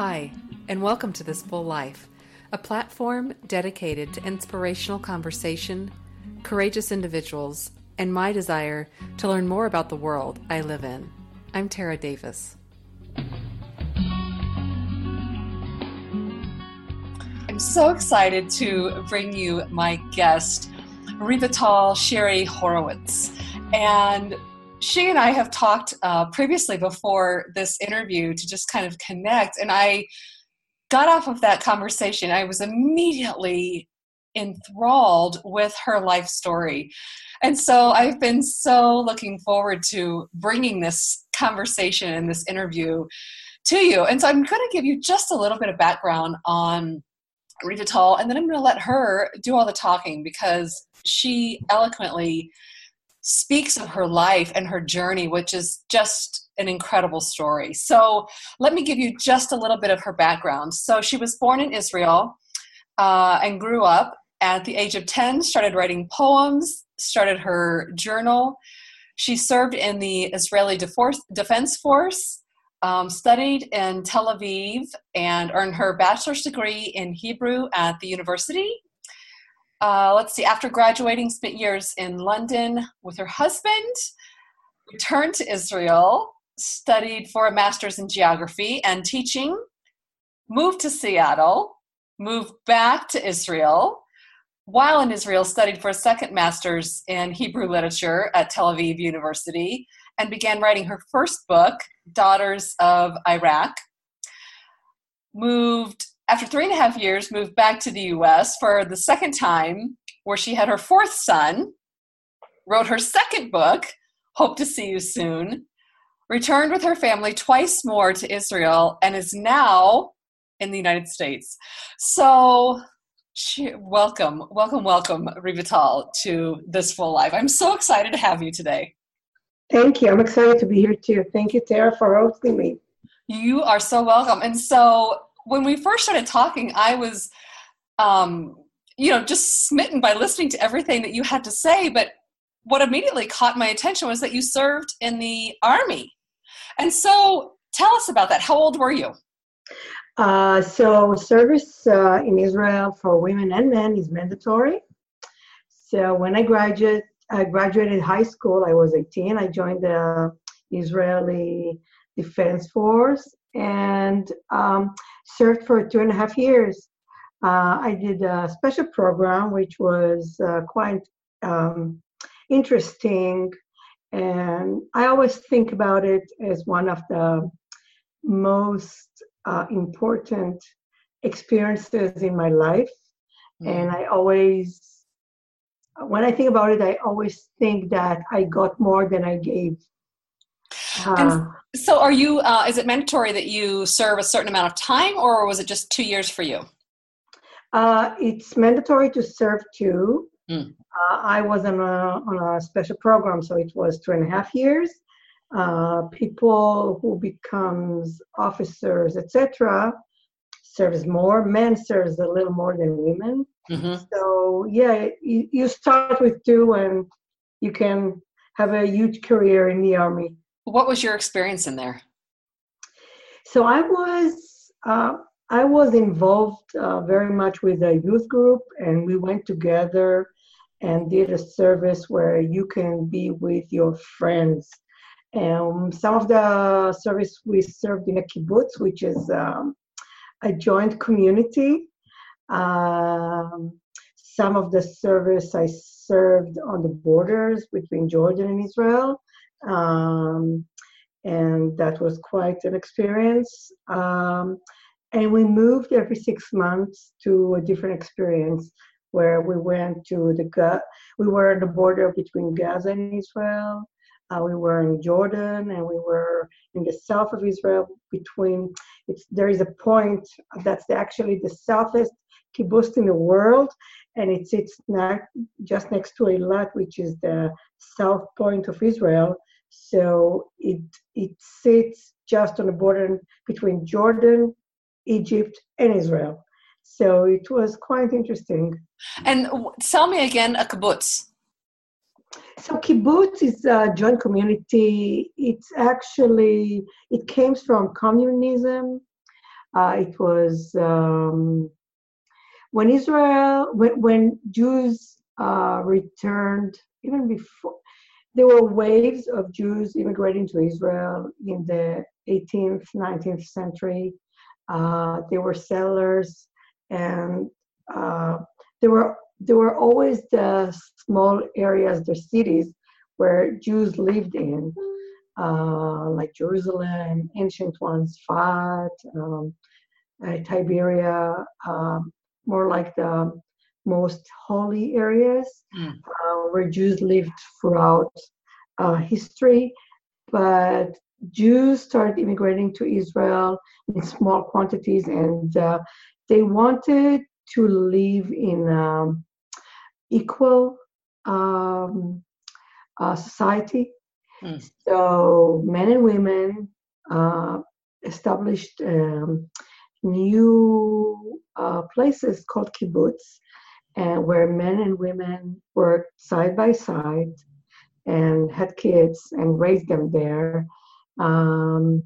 Hi, and welcome to This Full Life, a platform dedicated to inspirational conversation, courageous individuals, and my desire to learn more about the world I live in. I'm Tara Davis. I'm so excited to bring you my guest, Revital Shiri Horowitz. And she and I have talked uh, previously before this interview to just kind of connect. And I got off of that conversation. I was immediately enthralled with her life story. And so I've been so looking forward to bringing this conversation and this interview to you. And so I'm going to give you just a little bit of background on Revital, and then I'm going to let her do all the talking because she eloquently speaks of her life and her journey, which is just an incredible story. So, let me give you just a little bit of her background. So, she was born in Israel uh, and grew up at the age of 10, started writing poems, started her journal. She served in the Israeli Defense Force, um, studied in Tel Aviv, and earned her bachelor's degree in Hebrew at the university uh, let's see, after graduating, spent years in London with her husband, returned to Israel, studied for a master's in geography and teaching, moved to Seattle, moved back to Israel. While in Israel, studied for a second master's in Hebrew literature at Tel Aviv University, and began writing her first book, Daughters of Iraq. Moved after three and a half years, moved back to the US for the second time, where she had her fourth son, wrote her second book, Hope to See You Soon, returned with her family twice more to Israel, and is now in the United States. So, she, welcome, welcome, welcome, Revital, to This Full Life. I'm so excited to have you today. Thank you. I'm excited to be here too. Thank you, Tara, for hosting me. You are so welcome. And so, when we first started talking, I was, um, you know, just smitten by listening to everything that you had to say. But what immediately caught my attention was that you served in the army. And so tell us about that. How old were you? Uh, so, service uh, in Israel for women and men is mandatory. So, when I graduated, I graduated high school, I was 18. I joined the Israeli Defense Force and um, served for two and a half years. Uh, I did a special program, which was uh, quite um, interesting. And I always think about it as one of the most uh, important experiences in my life. Mm-hmm. And I always, when I think about it, I always think that I got more than I gave. Uh, so, are you? Uh, is it mandatory that you serve a certain amount of time, or was it just two years for you? Uh, it's mandatory to serve two. Mm. Uh, I was on a on a special program, so it was two and a half years. Uh, people who becomes officers, etc., serves more. Men serves a little more than women. Mm-hmm. So yeah, you, you start with two, and you can have a huge career in the army. What was your experience in there? So I was uh, I was involved uh, very much with a youth group, and we went together and did a service where you can be with your friends. And some of the service we served in a kibbutz, which is um, a joint community. Um, some of the service I served on the borders between Jordan and Israel. Um, and that was quite an experience. Um, and we moved every six months to a different experience where we went to the we were on the border between Gaza and Israel. Uh, we were in Jordan and we were in the south of Israel between there is a point that's actually the southest kibbutz in the world and it sits not, just next to Eilat, which is the south point of Israel. So it it sits just on the border between Jordan, Egypt, and Israel. So it was quite interesting. And tell me again, a kibbutz. So kibbutz is a joint community. It's actually it came from communism. Uh, it was um, when Israel, when, when Jews uh, returned, even before, there were waves of Jews immigrating to Israel in the 18th, 19th century. Uh, they were settlers, and uh, there were there were always the small areas, the cities where Jews lived in, uh, like Jerusalem, ancient ones, Tzfat, um, uh, Tiberia, um, more like the most holy areas mm. uh, where Jews lived throughout uh, history. But Jews started immigrating to Israel in small quantities, and uh, they wanted to live in um, equal um, uh, society. Mm. So men and women uh, established um, new uh, places called kibbutz, and where men and women worked side by side and had kids and raised them there. Um,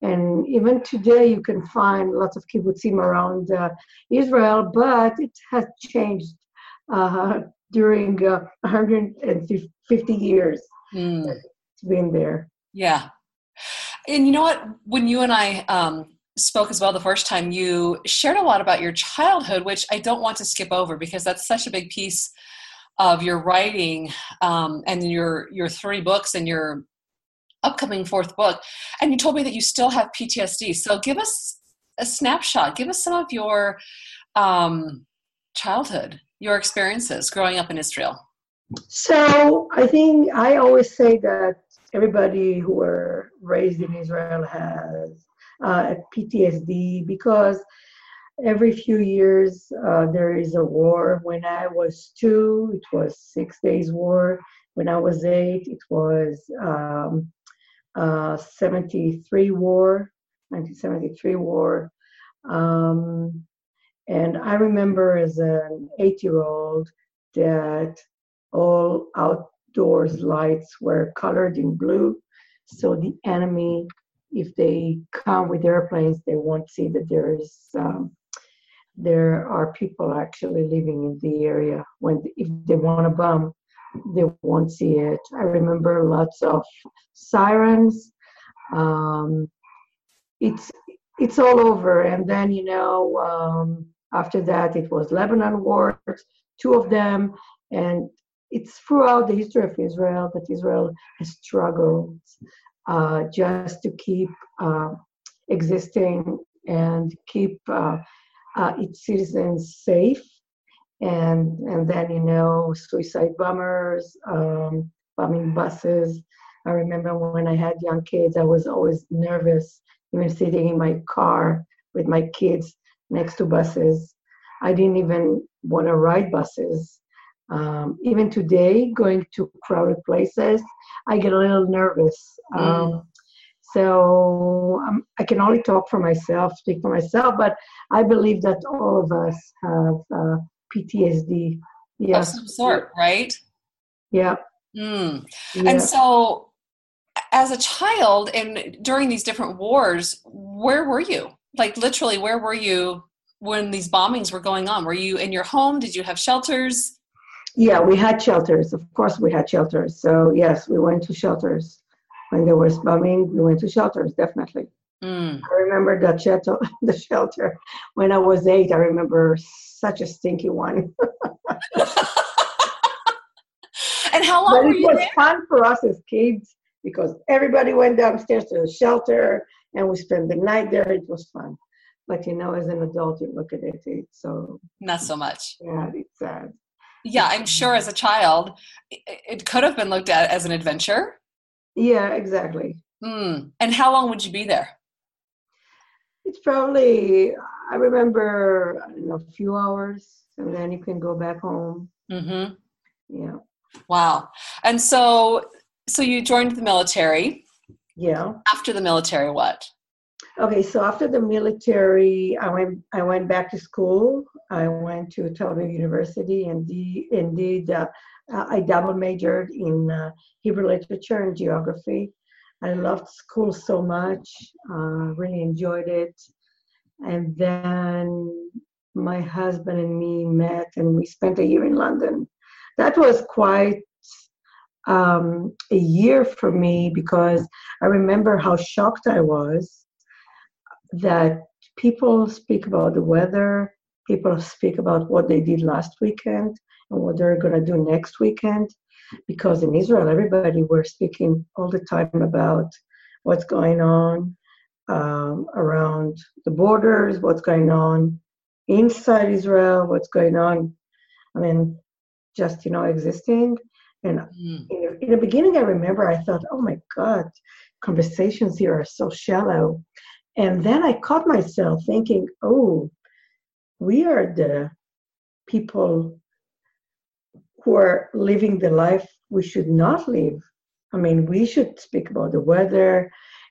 and even today, you can find lots of kibbutzim around uh, Israel, but it has changed uh, during uh, 150 years. Mm. It's been there. Yeah. And you know what? When you and I um, spoke as well the first time, you shared a lot about your childhood, which I don't want to skip over because that's such a big piece of your writing um, and your your three books and your upcoming fourth book. And you told me that you still have PTSD. So give us a snapshot. Give us some of your um, childhood, your experiences growing up in Israel. So I think I always say that everybody who were raised in Israel has uh, PTSD because every few years uh, there is a war. When I was two, it was Six Days War. When I was eight, it was um, uh, 73 war, 1973 war. Um, and I remember as an eight year old that all outdoors lights were colored in blue. So the enemy, if they come with airplanes, they won't see that there is um, there are people actually living in the area. When if they want to bomb, they won't see it. I remember lots of sirens. Um, it's it's all over, and then you know um, after that it was Lebanon wars, two of them, and it's throughout the history of Israel that Israel has struggled uh, just to keep uh, existing and keep uh, uh its citizens safe and and then you know suicide bombers, um, bombing buses. I remember when I had young kids, I was always nervous, even sitting in my car with my kids next to buses. I didn't even want to ride buses. Um, even today, going to crowded places, I get a little nervous. Mm. Um, so um, I can only talk for myself, speak for myself, but I believe that all of us have uh, PTSD. Yeah. Of some sort, right? Yeah. Mm. yeah. And so, as a child and during these different wars, where were you? Like, literally, where were you when these bombings were going on? Were you in your home? Did you have shelters? Yeah, we had shelters. Of course, we had shelters. So, yes, we went to shelters. When there was bombing, we went to shelters, definitely. Mm. I remember the shelter, the shelter when I was eight. I remember such a stinky one. and how long but were it was there? fun for us as kids because everybody went downstairs to the shelter and we spent the night there. It was fun. But you know, as an adult, you look at it, it's so not so much. Yeah, it's sad. Yeah, I'm sure as a child, it could have been looked at as an adventure. Yeah, exactly. Hmm. And how long would you be there? It's probably I remember I don't know, a few hours, and then you can go back home. Mm-hmm. Yeah. Wow. And so, so you joined the military. Yeah. After the military, what? Okay, so after the military, I went. I went back to school. I went to Tel Aviv University, and indeed, uh, I double majored in uh, Hebrew literature and geography. I loved school so much. Uh, really enjoyed it. and then my husband and me met and we spent a year in London. That was quite um, a year for me because I remember how shocked I was that people speak about the weather, people speak about what they did last weekend and what they're going to do next weekend. Because in Israel, everybody were speaking all the time about what's going on um, around the borders, what's going on inside Israel, what's going on. I mean, just you know, existing. And mm. in, in the beginning, I remember I thought, oh my God, conversations here are so shallow. And then I caught myself thinking, oh, we are the people who are living the life we should not live. I mean, we should speak about the weather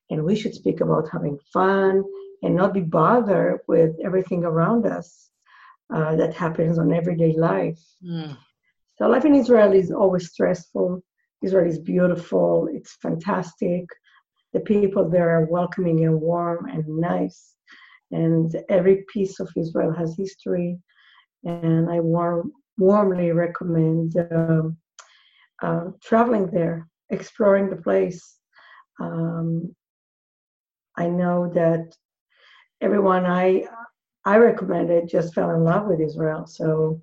and we should speak about having fun and not be bothered with everything around us uh, that happens on everyday life. Mm. So life in Israel is always stressful. Israel is beautiful. It's fantastic. The people there are welcoming and warm and nice. And every piece of Israel has history. And I warm, warmly recommend um, uh, traveling there, exploring the place. Um, I know that everyone I I recommended just fell in love with Israel. So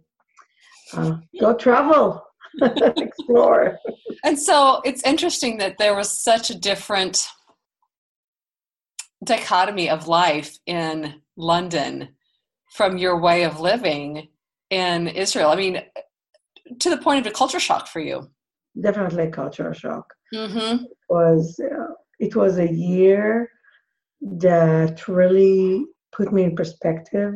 uh, go travel, explore. And so it's interesting that there was such a different dichotomy of life in London from your way of living in Israel. I mean, to the point of a culture shock for you. Definitely a culture shock. Mm-hmm. It was uh, it was a year that really put me in perspective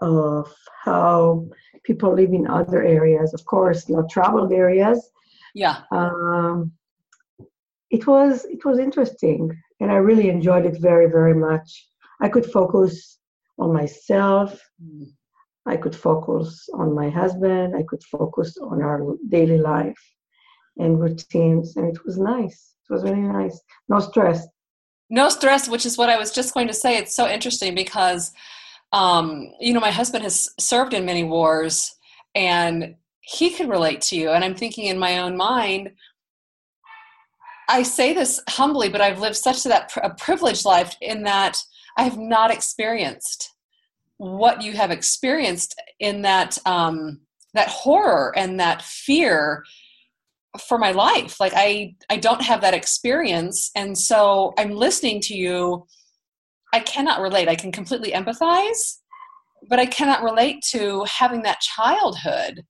of how people live in other areas. Of course, not traveled areas. Yeah. Um, it was it was interesting, and I really enjoyed it very very much. I could focus on myself. I could focus on my husband. I could focus on our daily life and routines, and it was nice. It was really nice. No stress. No stress, which is what I was just going to say. It's so interesting because um, you know, my husband has served in many wars and he could relate to you. And I'm thinking in my own mind, I say this humbly, but I've lived such that a privileged life in that I have not experienced what you have experienced in that um, that horror and that fear for my life. Like I I don't have that experience, and so I'm listening to you I cannot relate. I can completely empathize, but I cannot relate to having that childhood,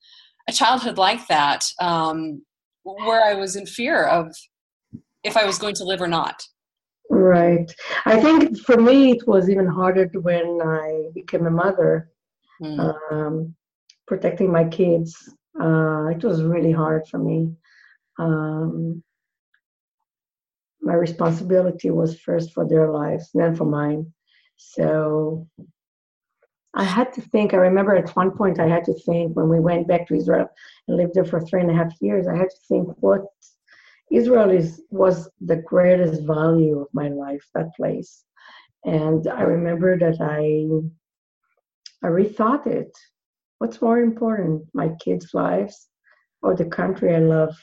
a childhood like that, um, where I was in fear of if I was going to live or not. Right. I think for me, it was even harder when I became a mother, mm. um, protecting my kids. Uh, it was really hard for me. Um, my responsibility was first for their lives, then for mine. So I had to think. I remember at one point I had to think when we went back to Israel and lived there for three and a half years. I had to think what Israel is was the greatest value of my life. That place, and I remember that I I rethought it. What's more important, my kids' lives or the country I love?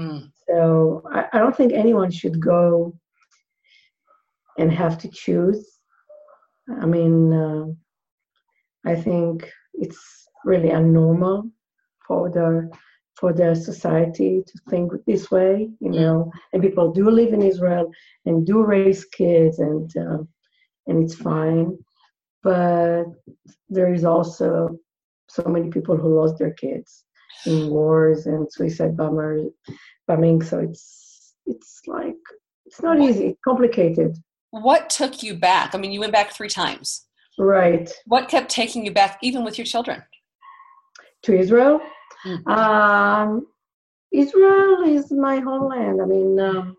Mm. So I, I, don't think anyone should go and have to choose. I mean, uh, I think it's really abnormal for the for their society to think this way, you know. And people do live in Israel and do raise kids, and uh, and it's fine. But there is also so many people who lost their kids in wars and suicide bombers bombing. So it's it's like it's not easy. It's complicated. What took you back? I mean, you went back three times. Right. What kept taking you back, even with your children? To Israel. Mm-hmm. Um, Israel is my homeland. I mean, um,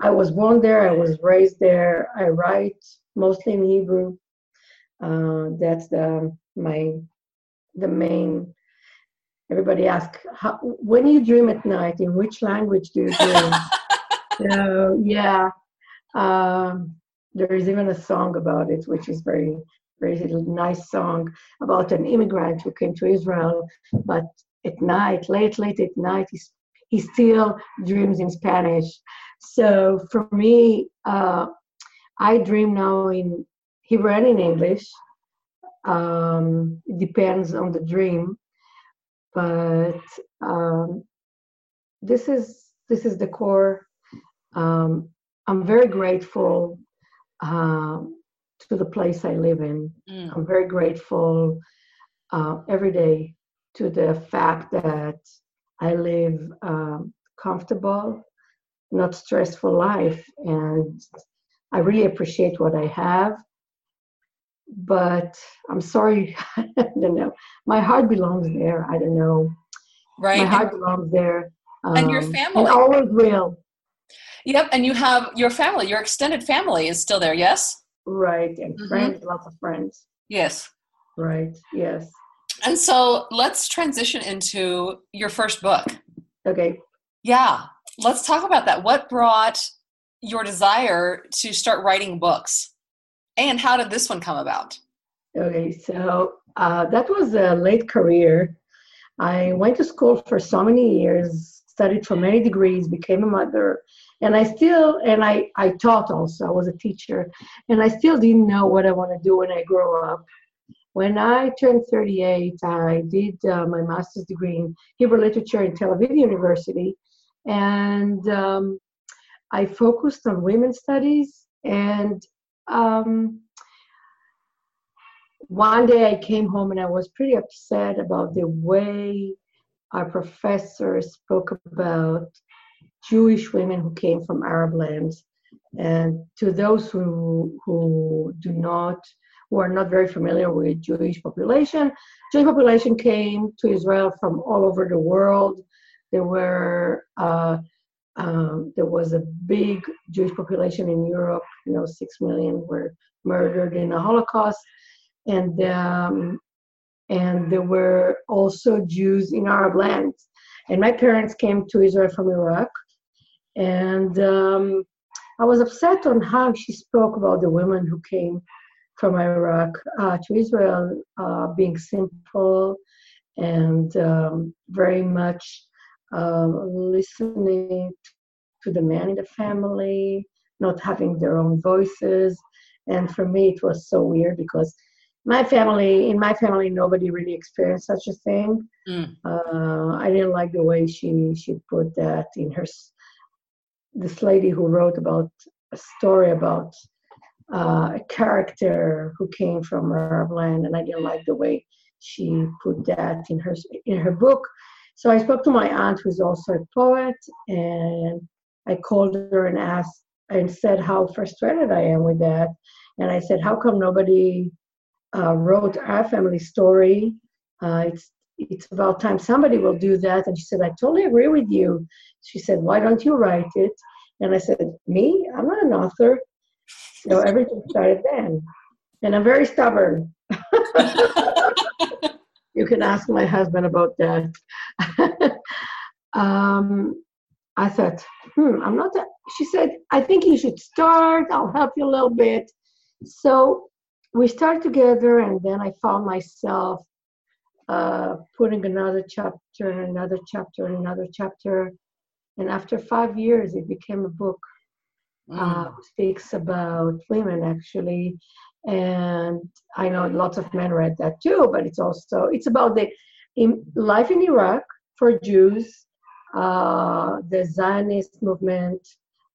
I was born there. I was raised there. I write mostly in Hebrew. Uh, that's the my the main everybody asks, when you dream at night, in which language do you dream? so, yeah. Um, there is even a song about it, which is very, very nice song about an immigrant who came to Israel, but at night, late, late at night, he, he still dreams in Spanish. So for me, uh, I dream now in Hebrew and in English. Um, it depends on the dream, but um, this is this is the core. Um, I'm very grateful uh, to the place I live in. Mm. I'm very grateful uh, every day to the fact that I live um, comfortable, not stressful life, and I really appreciate what I have. But I'm sorry, I don't know. My heart belongs there. I don't know. Right. My heart belongs there. Um, and your um, family. And always will. Yep, and you have your family, your extended family is still there, yes? Right, and mm-hmm. friends, lots of friends. Yes. Right, yes. And so let's transition into your first book. Okay. Yeah, let's talk about that. What brought your desire to start writing books? And how did this one come about? Okay, so uh, that was a late career. I went to school for so many years, studied for many degrees, became a mother, and I still and I I taught also. I was a teacher, and I still didn't know what I want to do when I grow up. When I turned 38, I did uh, my master's degree in Hebrew literature in Tel Aviv University, and um, I focused on women's studies. And um, one day I came home and I was pretty upset about the way our professor spoke about Jewish women who came from Arab lands. And to those who, who do not, who are not very familiar with Jewish population, Jewish population came to Israel from all over the world. There were uh, um, there was a big Jewish population in Europe. You know, six million were murdered in the Holocaust, and um, and there were also Jews in Arab lands. And my parents came to Israel from Iraq, and um, I was upset on how she spoke about the women who came from Iraq uh, to Israel, uh, being simple and um, very much uh, listening to the man in the family, not having their own voices. And for me, it was so weird because my family, in my family, nobody really experienced such a thing. Mm. Uh, I didn't like the way she she put that in her this lady who wrote about a story about uh, a character who came from Arab land, and I didn't like the way she put that in her in her book. So I spoke to my aunt, who's also a poet, and I called her and asked and said how frustrated I am with that. And I said, how come nobody uh, wrote our family story? Uh, it's it's about time somebody will do that. And she said, I totally agree with you. She said, why don't you write it? And I said, me? I'm not an author. So everything started then. And I'm very stubborn. you can ask my husband about that. um, I thought, hmm, I'm not. She said, I think you should start. I'll help you a little bit. So we started together, and then I found myself uh, putting another chapter, and another chapter, and another chapter. And after five years, it became a book. Mm. Uh, speaks about women actually, and I know lots of men read that too. But it's also it's about the in, life in Iraq for Jews, uh, the Zionist movement,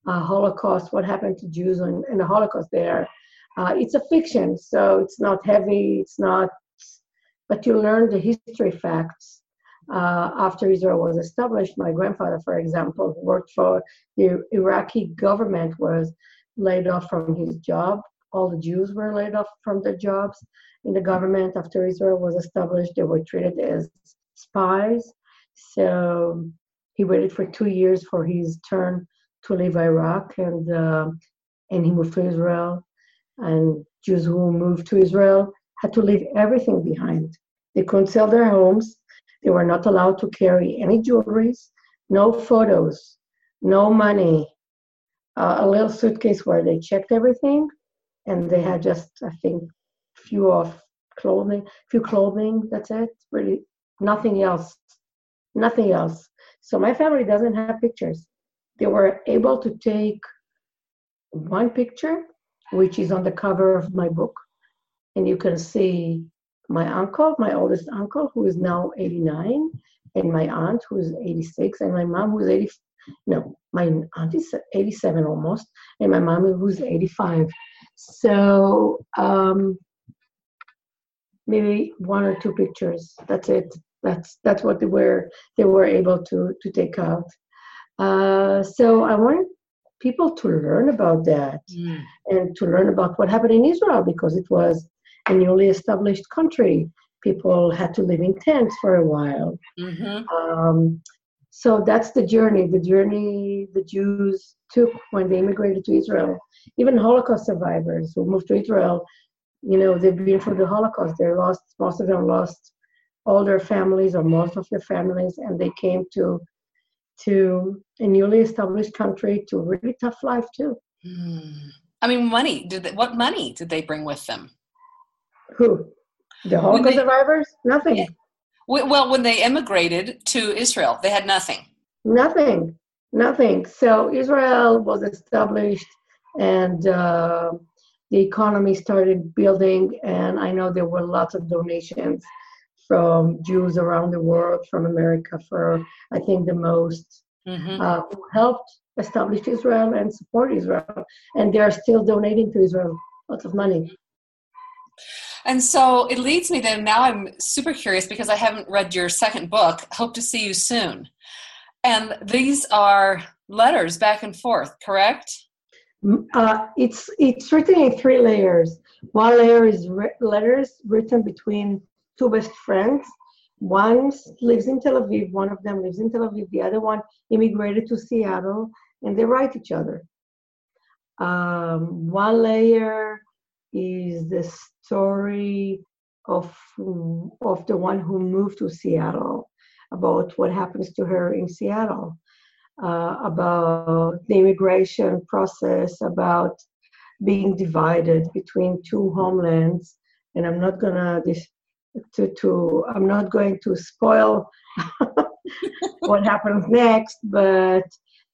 uh, Holocaust, what happened to Jews in, in the Holocaust there. Uh, it's a fiction, so it's not heavy. It's not, but you learn the history facts uh, after Israel was established. My grandfather, for example, worked for the Iraqi government, was laid off from his job. All the Jews were laid off from their jobs in the government after Israel was established. They were treated as spies. So he waited for two years for his turn to leave Iraq, and uh, and he moved to Israel. And Jews who moved to Israel had to leave everything behind. They couldn't sell their homes they were not allowed to carry any jewelry, no photos, no money, uh, a little suitcase where they checked everything, and they had just I think few of clothing, few clothing. That's it. Really, nothing else. Nothing else. So my family doesn't have pictures. They were able to take one picture, which is on the cover of my book, and you can see my uncle, my oldest uncle, who is now 89, and my aunt, who is 86, and my mom, who is 80. No, my aunt is 87 almost, and my mom, who's 85. So um, maybe one or two pictures. That's it. That's that's what they were they were able to to take out. Uh, so I wanted people to learn about that mm. and to learn about what happened in Israel because it was a newly established country. People had to live in tents for a while. Mm-hmm. Um, so that's the journey, the journey the Jews took when they immigrated to Israel. Even Holocaust survivors who moved to Israel, you know, they've been through the Holocaust. They lost, most of them lost all their families or most of their families, and they came to to a newly established country to a really tough life too. Mm. I mean, money. Did they, what money did they bring with them? Who? The Holocaust they, survivors? Nothing. Yeah. Well, when they immigrated to Israel, they had nothing. Nothing. Nothing. So Israel was established, and uh, the economy started building. And I know there were lots of donations from Jews around the world, from America, for I think the most, mm-hmm. uh, who helped establish Israel and support Israel. And they are still donating to Israel lots of money. And so it leads me then, now I'm super curious because I haven't read your second book, Hope to See You Soon. And these are letters back and forth, correct? Uh, it's it's written in three layers. One layer is re- letters written between two best friends. One lives in Tel Aviv, one of them lives in Tel Aviv, the other one immigrated to Seattle, and they write each other. Um, one layer is the story of, of the one who moved to Seattle, about what happens to her in Seattle, uh, about the immigration process, about being divided between two homelands. And I'm not gonna to, to I'm not going to spoil what happens next, but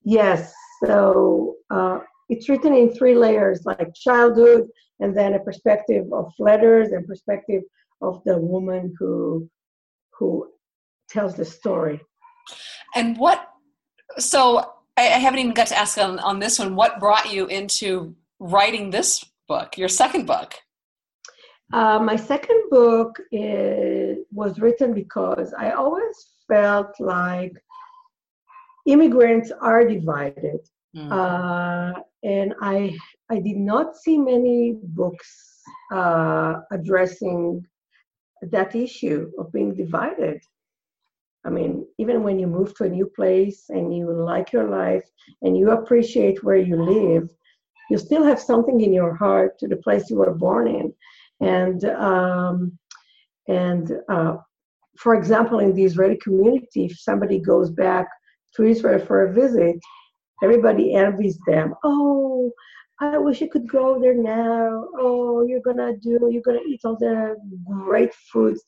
yes. So uh, it's written in three layers, like childhood, and then a perspective of letters and perspective of the woman who who tells the story. And what? So I, haven't even got to ask on, on this one. What brought you into writing this book, your second book? Uh, my second book is, was written because I always felt like immigrants are divided. Mm. Uh, and I I did not see many books uh, addressing that issue of being divided. I mean, even when you move to a new place and you like your life and you appreciate where you live, you still have something in your heart to the place you were born in. And um, and uh, for example, in the Israeli community, if somebody goes back to Israel for a visit, everybody envies them. Oh, I wish I could go there now. Oh, you're gonna do, you're gonna eat all the great foods.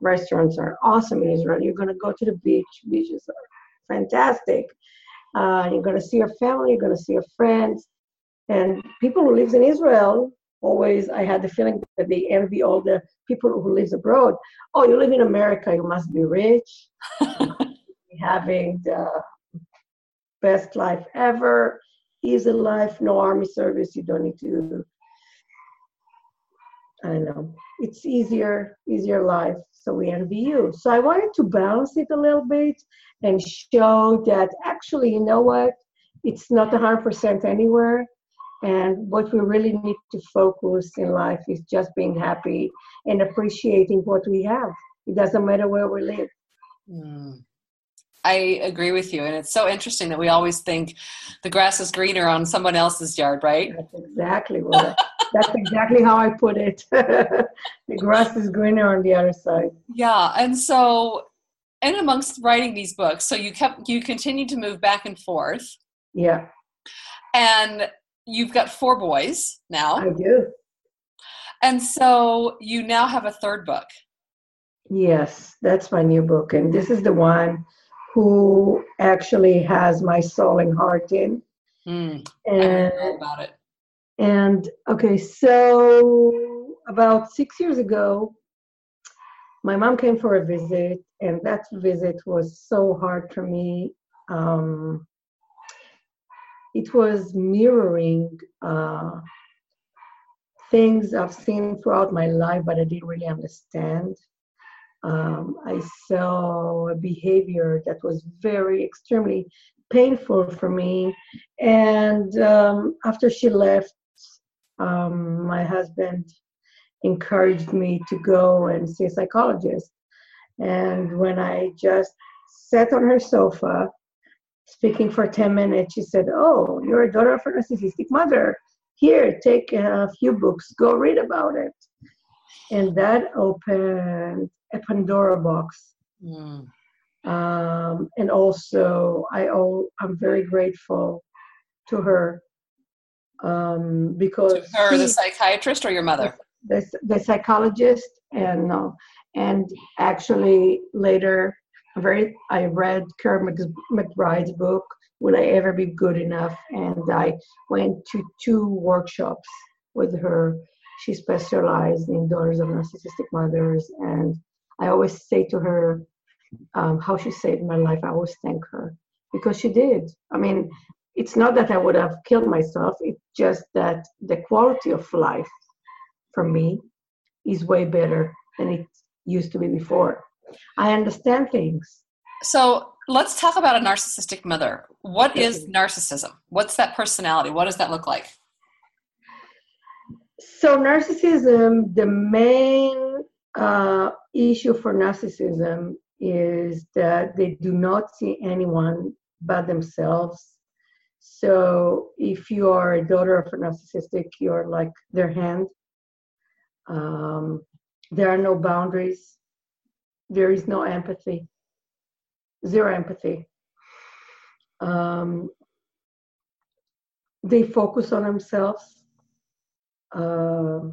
Restaurants are awesome in Israel. You're gonna go to the beach. Beaches are fantastic. Uh, you're gonna see your family. You're gonna see your friends. And people who lives in Israel always, I had the feeling that they envy all the people who lives abroad. Oh, you live in America. You must be rich. having the best life ever, easy life, no army service, you don't need to I don't know. It's easier, easier life. So we envy you. So I wanted to balance it a little bit and show that actually, you know what? It's not 100% anywhere. And what we really need to focus in life is just being happy and appreciating what we have. It doesn't matter where we live. Mm. I agree with you. And it's so interesting that we always think the grass is greener on someone else's yard, right? That's exactly what that's exactly how I put it. the grass is greener on the other side. Yeah. And so and amongst writing these books, so you kept you continued to move back and forth. Yeah. And you've got four boys now. I do. And so you now have a third book. Yes, that's my new book. And this is the one who actually has my soul and heart in. Mm, and about it. And okay, so about six years ago, my mom came for a visit, and that visit was so hard for me. Um, it was mirroring uh, things I've seen throughout my life, but I didn't really understand. Um, I saw a behavior that was very extremely painful for me. And um, after she left, um, my husband encouraged me to go and see a psychologist. And when I just sat on her sofa, speaking for 10 minutes, she said, Oh, you're a daughter of a narcissistic mother. Here, take a few books, go read about it. And that opened a Pandora box. Mm. Um, and also, I owe, I'm very grateful to her um, because to her, the psychiatrist, or your mother, the, the psychologist, and no, and actually later, very I read Karyl McBride's book, "Will I Ever Be Good Enough?" and I went to two workshops with her. She specialized in daughters of narcissistic mothers, and I always say to her um, how she saved my life. I always thank her because she did. I mean, it's not that I would have killed myself, it's just that the quality of life for me is way better than it used to be before. I understand things. So let's talk about a narcissistic mother. What is narcissism? What's that personality? What does that look like? So, narcissism, the main uh, issue for narcissism is that they do not see anyone but themselves so if you are a daughter of a narcissistic, you're like their hand. Um, there are no boundaries. There is no empathy. Zero empathy. Um, they focus on themselves. Uh,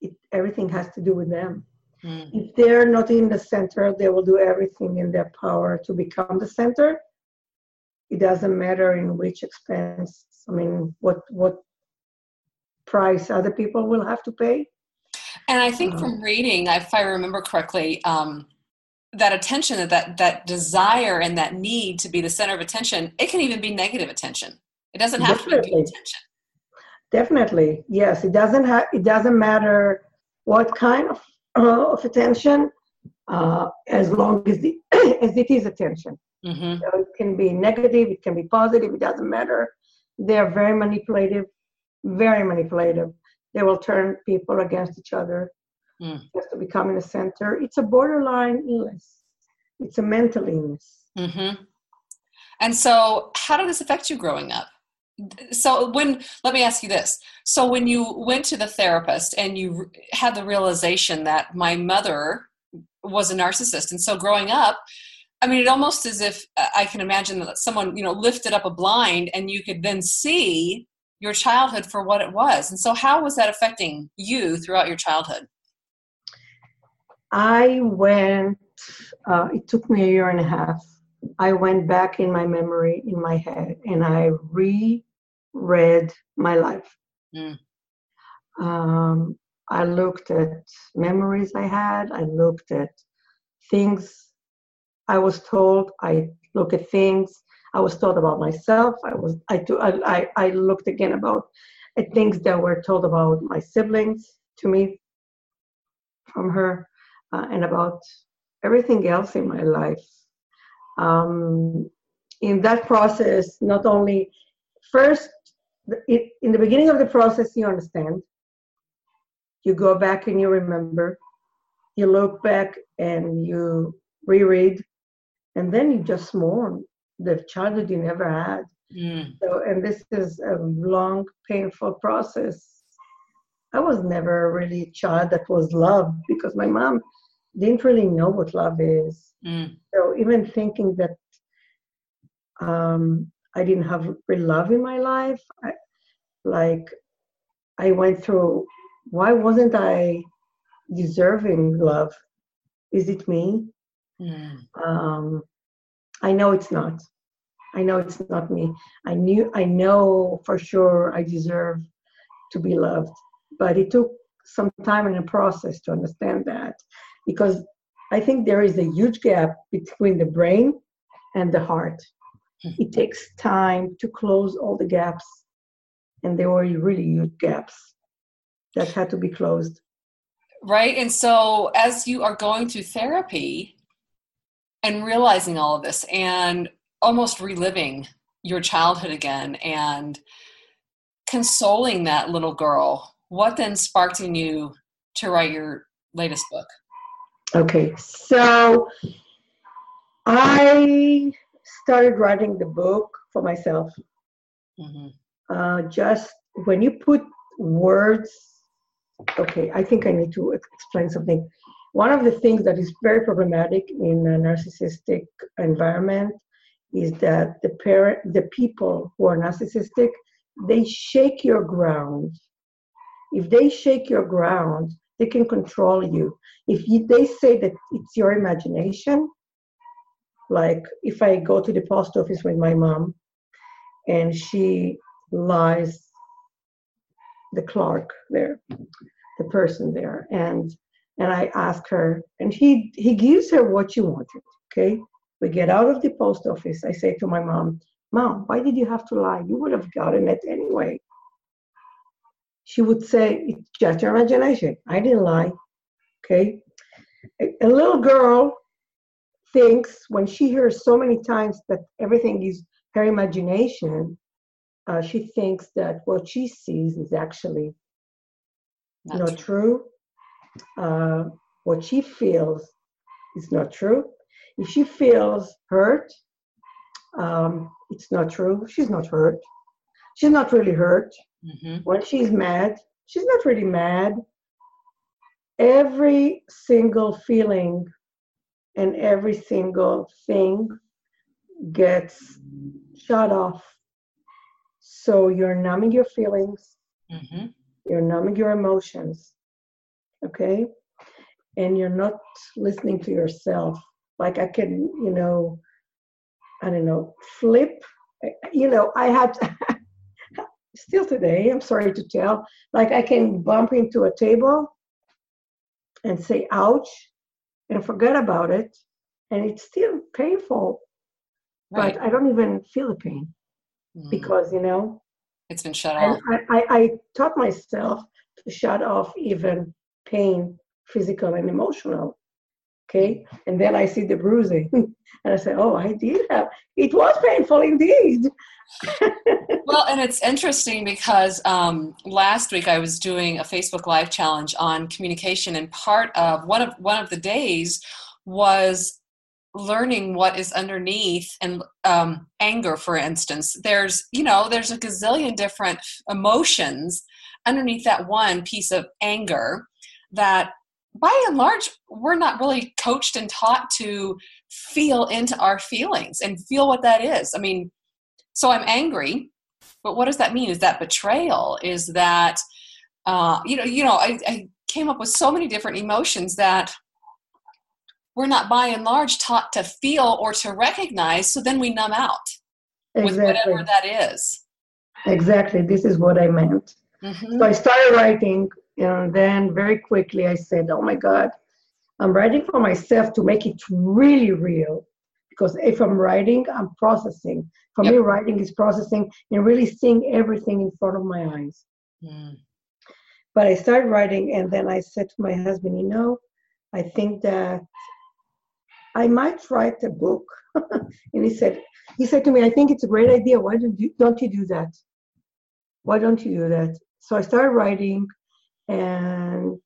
it, everything has to do with them. Mm. If they're not in the center, they will do everything in their power to become the center it doesn't matter in which expense i mean what what price other people will have to pay and i think from um, reading if i remember correctly um, that attention that, that that desire and that need to be the center of attention it can even be negative attention it doesn't have definitely. to be attention definitely yes it doesn't have it doesn't matter what kind of uh, of attention uh, as long as the as it is attention Mm-hmm. So it can be negative, it can be positive, it doesn't matter. They're very manipulative, very manipulative. They will turn people against each other mm. just to become in the center. It's a borderline illness. It's a mental illness. Mm-hmm. And so, how did this affect you growing up? So, when let me ask you this: so when you went to the therapist and you had the realization that my mother was a narcissist, and so growing up, I mean, it almost as if uh, I can imagine that someone, you know, lifted up a blind and you could then see your childhood for what it was. And so, how was that affecting you throughout your childhood? I went, uh, it took me a year and a half. I went back in my memory, in my head, and I reread my life. Mm. Um, I looked at memories I had, I looked at things I was told I look at things. I was told about myself. I was I I I looked again about at things that were told about my siblings to me from her, uh, and about everything else in my life. Um, in that process, not only first it, in the beginning of the process, you understand. You go back and you remember. You look back and you reread and then you just mourn the childhood you never had. Mm. So, and this is a long, painful process. I was never really a child that was loved because my mom didn't really know what love is. Mm. So, even thinking that um, I didn't have real love in my life, I, like I went through why wasn't I deserving love? Is it me? Mm. Um, I know it's not. I know it's not me. I knew I know for sure I deserve to be loved. But it took some time and a process to understand that because I think there is a huge gap between the brain and the heart. It takes time to close all the gaps. And there were really huge gaps that had to be closed. Right. And so as you are going through therapy and realizing all of this and almost reliving your childhood again and consoling that little girl, what then sparked in you to write your latest book? Okay, so I started writing the book for myself. Mm-hmm. Uh, just when you put words, okay, I think I need to explain something. One of the things that is very problematic in a narcissistic environment is that the parent, the people who are narcissistic, they shake your ground. If they shake your ground, they can control you. If you, they say that it's your imagination, like if I go to the post office with my mom and she lies the clerk there, the person there, and and I ask her, and he he gives her what she wanted. Okay, we get out of the post office. I say to my mom, Mom, why did you have to lie? You would have gotten it anyway she would say, It's just your imagination. I didn't lie. Okay? A, a little girl thinks when she hears so many times that everything is her imagination, uh, she thinks that what she sees is actually not, not true. true. Uh, what she feels is not true. If she feels hurt, um, it's not true. She's not hurt. She's not really hurt. Mm-hmm. When she's mad, she's not really mad. Every single feeling and every single thing gets shut off. So you're numbing your feelings, mm-hmm. you're numbing your emotions, okay? And you're not listening to yourself. Like I can, you know, I don't know, flip. You know, I had still today, I'm sorry to tell, like I can bump into a table and say, ouch, and forget about it. And it's still painful, right. but I don't even feel the pain mm. because, you know, it's been shut off. I, I, I taught myself to shut off even pain, physical and emotional. Okay. And then I see the bruising and I say, oh, I did have, it was painful indeed. well, and it's interesting because um, last week I was doing a Facebook Live challenge on communication, and part of one of one of the days was learning what is underneath and um, anger for instance. There's you know there's a gazillion different emotions underneath that one piece of anger that by and large we're not really coached and taught to feel into our feelings and feel what that is. I mean so I'm angry, but what does that mean? Is that betrayal? Is that uh, you know, you know, I, I came up with so many different emotions that we're not by and large taught to feel or to recognize, so then we numb out exactly. with whatever that is. Exactly. This is what I meant. Mm-hmm. So I started writing, and then very quickly I said, Oh my God, I'm writing for myself to make it really real because if I'm writing, I'm processing. For yep. me, writing is processing and really seeing everything in front of my eyes. Mm. But I started writing, and then I said to my husband, you know, I think that I might write a book. and he said, he said to me, I think it's a great idea. Why don't you, don't you do that? Why don't you do that? So I started writing, and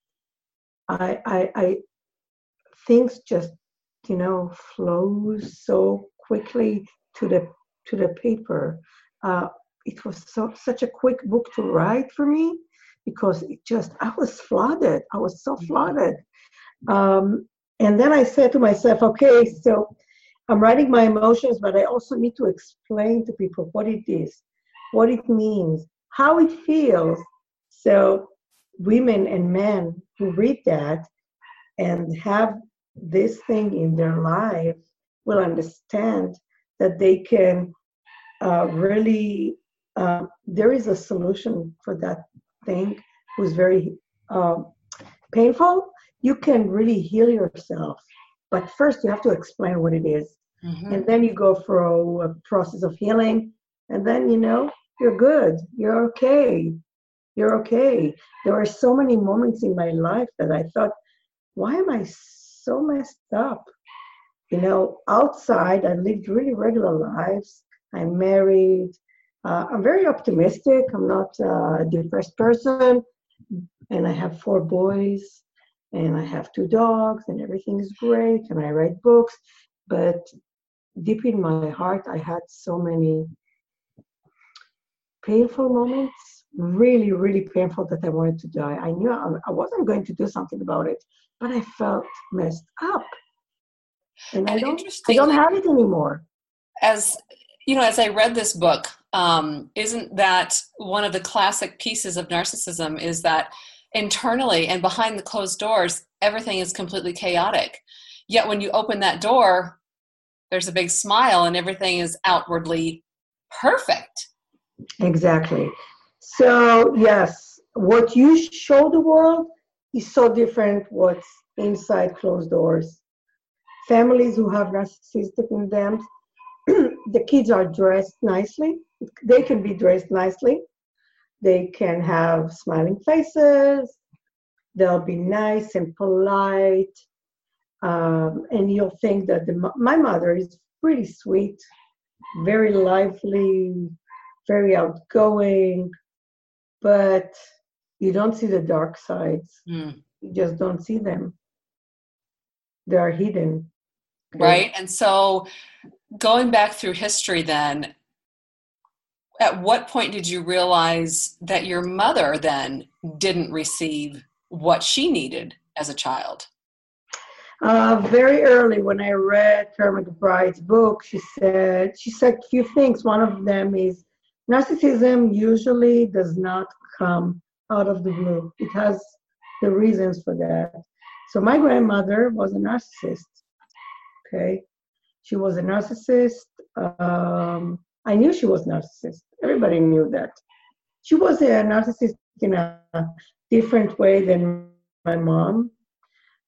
I, I, I things just you know, flows so quickly to the to the paper. Uh, it was so such a quick book to write for me because it just I was flooded. I was so mm-hmm. flooded. Um, and then I said to myself, okay, so I'm writing my emotions, but I also need to explain to people what it is, what it means, how it feels. So women and men who read that and have this thing in their life will understand that they can uh, really uh, there is a solution for that thing who's very uh, painful. You can really heal yourself but first you have to explain what it is. Mm-hmm. and then you go through a process of healing and then you know you're good. You're okay. You're okay. There were so many moments in my life that i thought why am i so messed up you know outside i lived really regular lives. I'm married uh, i'm very optimistic. I'm not a depressed person. And i have four boys and i have two dogs and everything is great and i write books. But deep in my heart i had so many painful moments really really painful that i wanted to die. I knew i wasn't going to do something about it but i felt messed up and, i don't i don't have it anymore. As you know as i read this book um, isn't that one of the classic pieces of narcissism is that internally and behind the closed doors everything is completely chaotic. Yet when you open that door there's a big smile and everything is outwardly perfect. Exactly. So yes what you show the world is so different what's inside closed doors families who have narcissistic in them the kids are dressed nicely they can be dressed nicely they can have smiling faces. They'll be nice and polite. Um, and you'll think that the, my mother is pretty sweet, very lively, very outgoing, but you don't see the dark sides. Mm. You just don't see them. They are hidden. Right. And so going back through history, then, at what point did you realize that your mother then didn't receive what she needed as a child? Uh, very early, when I read Karyl McBride's book, she said she said a few things. One of them is narcissism usually does not come out of the blue. It has the reasons for that. So my grandmother was a narcissist. Okay, she was a narcissist. Um, I knew she was narcissist. Everybody knew that. She was a narcissist in a different way than my mom,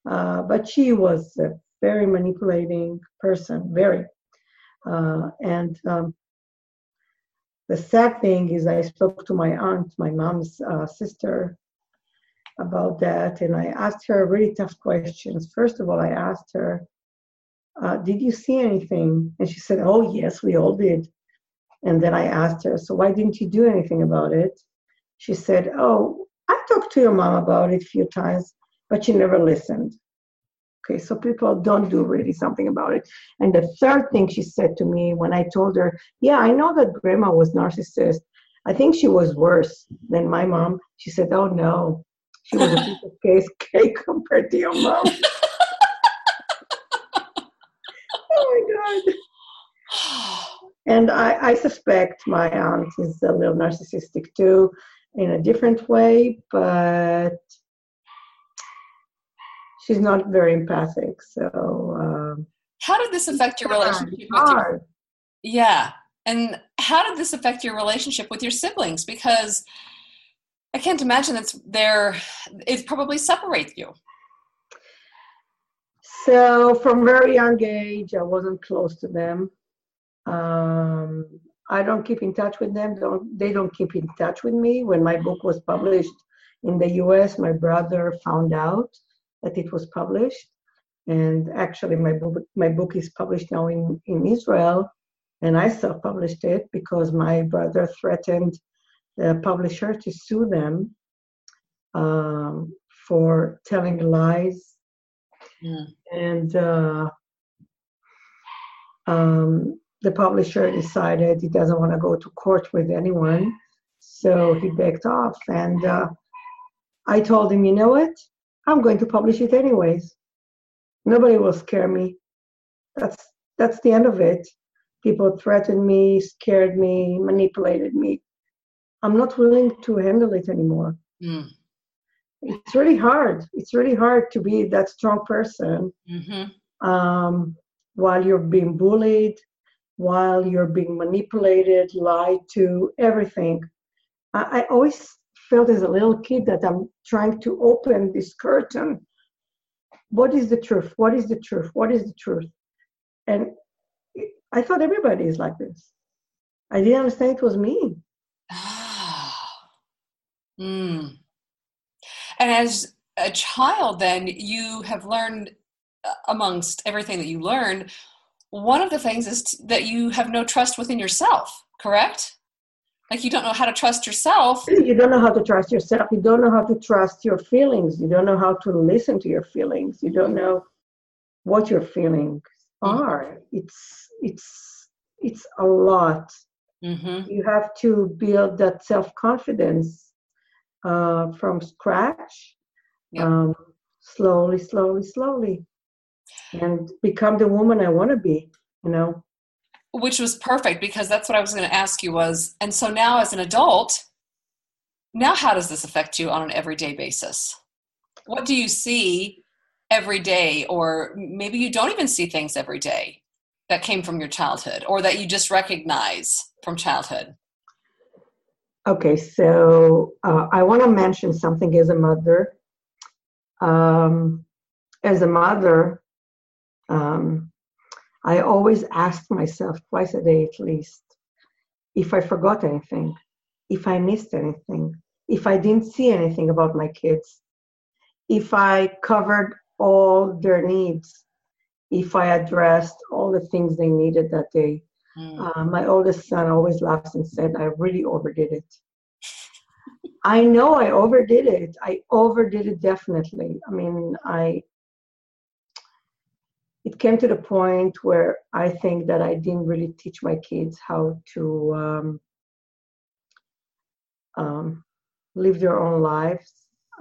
uh, but she was a very manipulating person, very. Uh, and um, the sad thing is, I spoke to my aunt, my mom's uh, sister, about that, and I asked her really tough questions. First of all, I asked her, uh, "Did you see anything?" And she said, "Oh yes, we all did." And then I asked her, So why didn't you do anything about it? She said, Oh, I talked to your mom about it a few times, but she never listened. Okay, so people don't do really something about it. And the third thing she said to me when I told her, Yeah, I know that grandma was narcissist. I think she was worse than my mom. She said, Oh no, she was a piece of case cake compared to your mom. oh my God. And I, I suspect my aunt is a little narcissistic too, in a different way, but she's not very empathic. So, um, how did this affect your relationship with your? Yeah, and how did this affect your relationship with your siblings? Because I can't imagine that's there. It probably separates you. So, from very young age, I wasn't close to them. Um, I don't keep in touch with them. Don't, they don't keep in touch with me. When my book was published in the US, my brother found out that it was published. And actually, my book, my book is published now in, in Israel. And I self published it because my brother threatened the publisher to sue them um, for telling lies. Yeah. And uh, um, the publisher decided he doesn't want to go to court with anyone, so he backed off. And uh, I told him, you know what? I'm going to publish it anyways. Nobody will scare me. That's that's the end of it. People threatened me, scared me, manipulated me. I'm not willing to handle it anymore. Mm. It's really hard. It's really hard to be that strong person mm-hmm. um, while you're being bullied, while you're being manipulated, lied to, everything. I, I always felt as a little kid that I'm trying to open this curtain. What is the truth? What is the truth? What is the truth? And I thought everybody is like this. I didn't understand it was me. mm. And as a child, then you have learned, uh, amongst everything that you learned, one of the things is t- that you have no trust within yourself, correct? Like you don't know how to trust yourself. You don't know how to trust yourself. You don't know how to trust your feelings. You don't know how to listen to your feelings. You don't know what your feelings mm-hmm. are. It's it's it's a lot. Mm-hmm. You have to build that self confidence uh, from scratch, yep. um, slowly, slowly, slowly, and become the woman I want to be. You know which was perfect because that's what I was going to ask you was and so now as an adult now how does this affect you on an everyday basis what do you see every day or maybe you don't even see things every day that came from your childhood or that you just recognize from childhood okay so uh, i want to mention something as a mother um, as a mother um, I always ask myself twice a day at least if I forgot anything, if I missed anything, if I didn't see anything about my kids, if I covered all their needs, if I addressed all the things they needed that day. Mm. Uh, my oldest son always laughs and said, I really overdid it. I know I overdid it. I overdid it definitely. I mean, I it came to the point where I think that I didn't really teach my kids how to um, um, live their own lives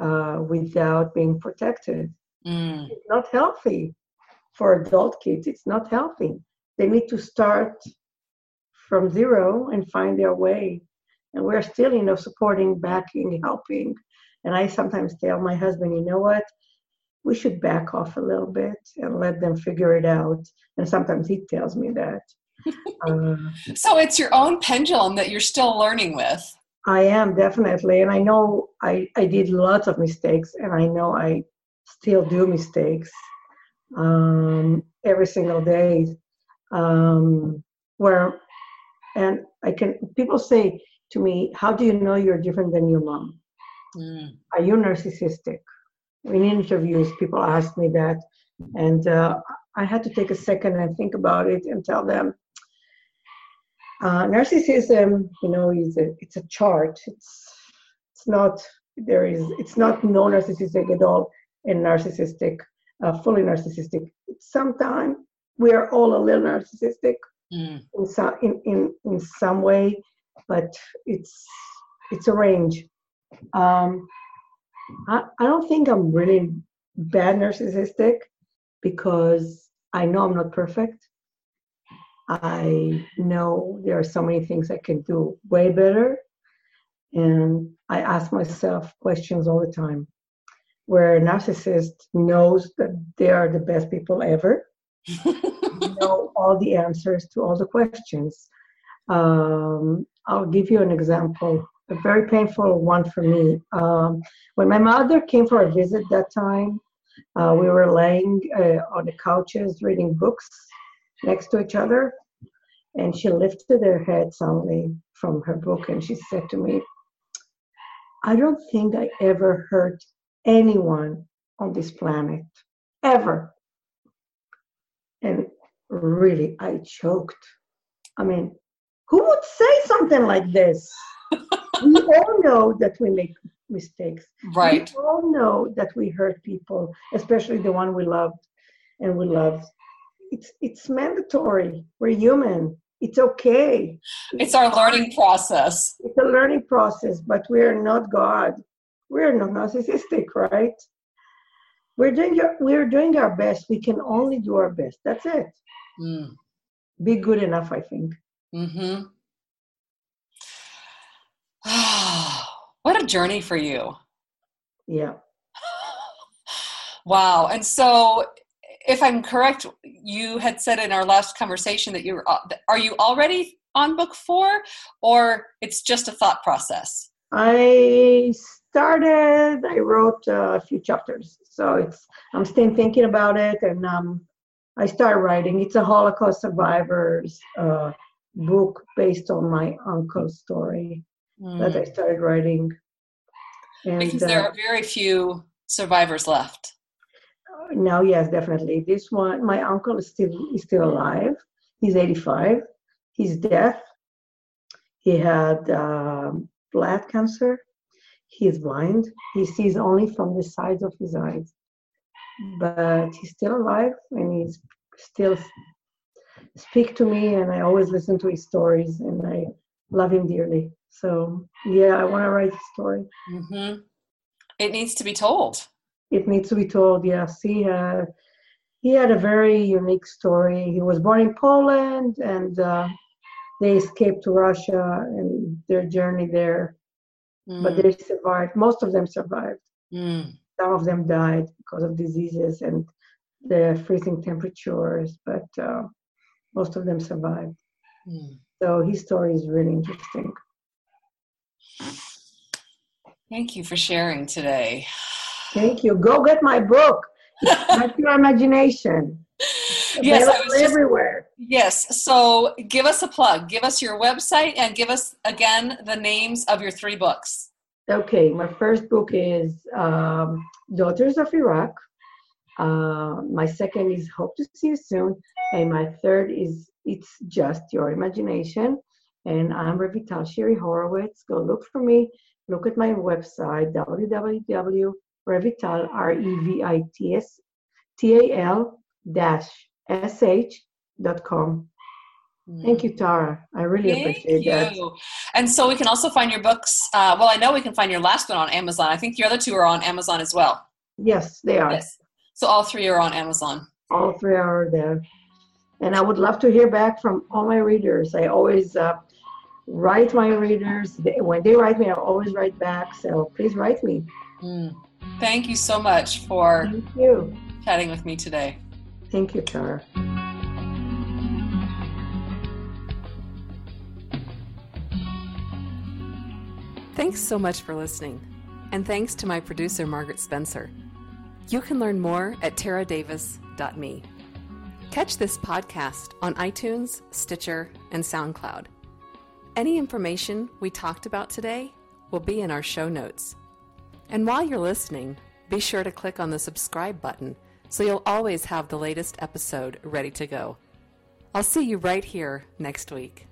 uh, without being protected. Mm. It's not healthy for adult kids. It's not healthy. They need to start from zero and find their way. And we're still, you know, supporting, backing, helping. And I sometimes tell my husband, you know what? we should back off a little bit and let them figure it out. And sometimes he tells me that. Uh, so it's your own pendulum that you're still learning with. I am definitely. And I know I, I did lots of mistakes and I know I still do mistakes um, every single day. Um, where, and I can, people say to me, How do you know you're different than your mom? Mm. Are you narcissistic? in interviews, people ask me that, and uh, I had to take a second and think about it and tell them. Uh, narcissism, you know, is a, it's a chart. It's it's not there is it's not no narcissistic at all and narcissistic, uh, fully narcissistic. Sometimes we are all a little narcissistic mm. in some in, in in some way, but it's it's a range. Um, I, I don't think I'm really bad narcissistic because I know I'm not perfect. I know there are so many things I can do way better. And I ask myself questions all the time. Where a narcissist knows that they are the best people ever, know all the answers to all the questions. Um, I'll give you an example a very painful one for me. Um, when my mother came for a visit that time, uh, we were laying uh, on the couches reading books next to each other, and she lifted her head suddenly from her book and she said to me, I don't think I ever hurt anyone on this planet, ever. Really, I choked. I mean, who would say something like this? we all know that we make mistakes. Right. We all know that we hurt people, especially the one we loved and we love. It's it's mandatory. We're human. It's okay. It's, it's our learning process. It's a learning process, but we're not God. We're not narcissistic, right? We're doing your, we're doing our best. We can only do our best. That's it. Mm. Be good enough, I think. Mm-hmm. What a journey for you. Yeah. wow. And so, if I'm correct, you had said in our last conversation that you're are you already on book four, or it's just a thought process? I started. I wrote a few chapters, so it's I'm still thinking about it, and um, I started writing. It's a Holocaust survivors uh, book based on my uncle's story mm. that I started writing. And, because there uh, are very few survivors left. Now, yes, definitely. This one, my uncle is still is still alive. He's 85. He's deaf. He had uh, blood cancer. He's blind. He sees only from the sides of his eyes, but he's still alive and he's still speak to me. And I always listen to his stories, and I love him dearly. So yeah, I want to write a story. Mm-hmm. It needs to be told it needs to be told. Yes, he had he had a very unique story. He was born in Poland, and uh, they escaped to Russia and their journey there. Mm. But they survived. Most of them survived. Mm. Some of them died because of diseases and the freezing temperatures, but uh, most of them survived. Mm. So his story is really interesting. Thank you for sharing today. Thank you. Go get my book. That's your imagination. yes, just, everywhere. Yes. So give us a plug. Give us your website and give us again the names of your three books. Okay, my first book is um, Daughters of Iraq. Uh, my second is Hope to See You Soon, and my third is It's Just Your Imagination. And I'm Revital Shiri Horowitz. Go look for me. Look at my website www Revital, R-E-V-I-T-S, T-A-L dash S-H dot com. Thank you, Tara. I really Thank appreciate you. that. And so we can also find your books. Uh, well, I know we can find your last one on Amazon. I think your other two are on Amazon as well. Yes, they are. Yes. So all three are on Amazon. All three are there. And I would love to hear back from all my readers. I always uh, write my readers. When they write me, I always write back. So please write me. Mm. Thank you so much for Thank you. chatting with me today. Thank you, Tara. Thanks so much for listening, and thanks to my producer, Margaret Spencer. You can learn more at taradavis.me. Catch this podcast on iTunes, Stitcher, and SoundCloud. Any information we talked about today will be in our show notes. And while you're listening, be sure to click on the subscribe button so you'll always have the latest episode ready to go. I'll see you right here next week.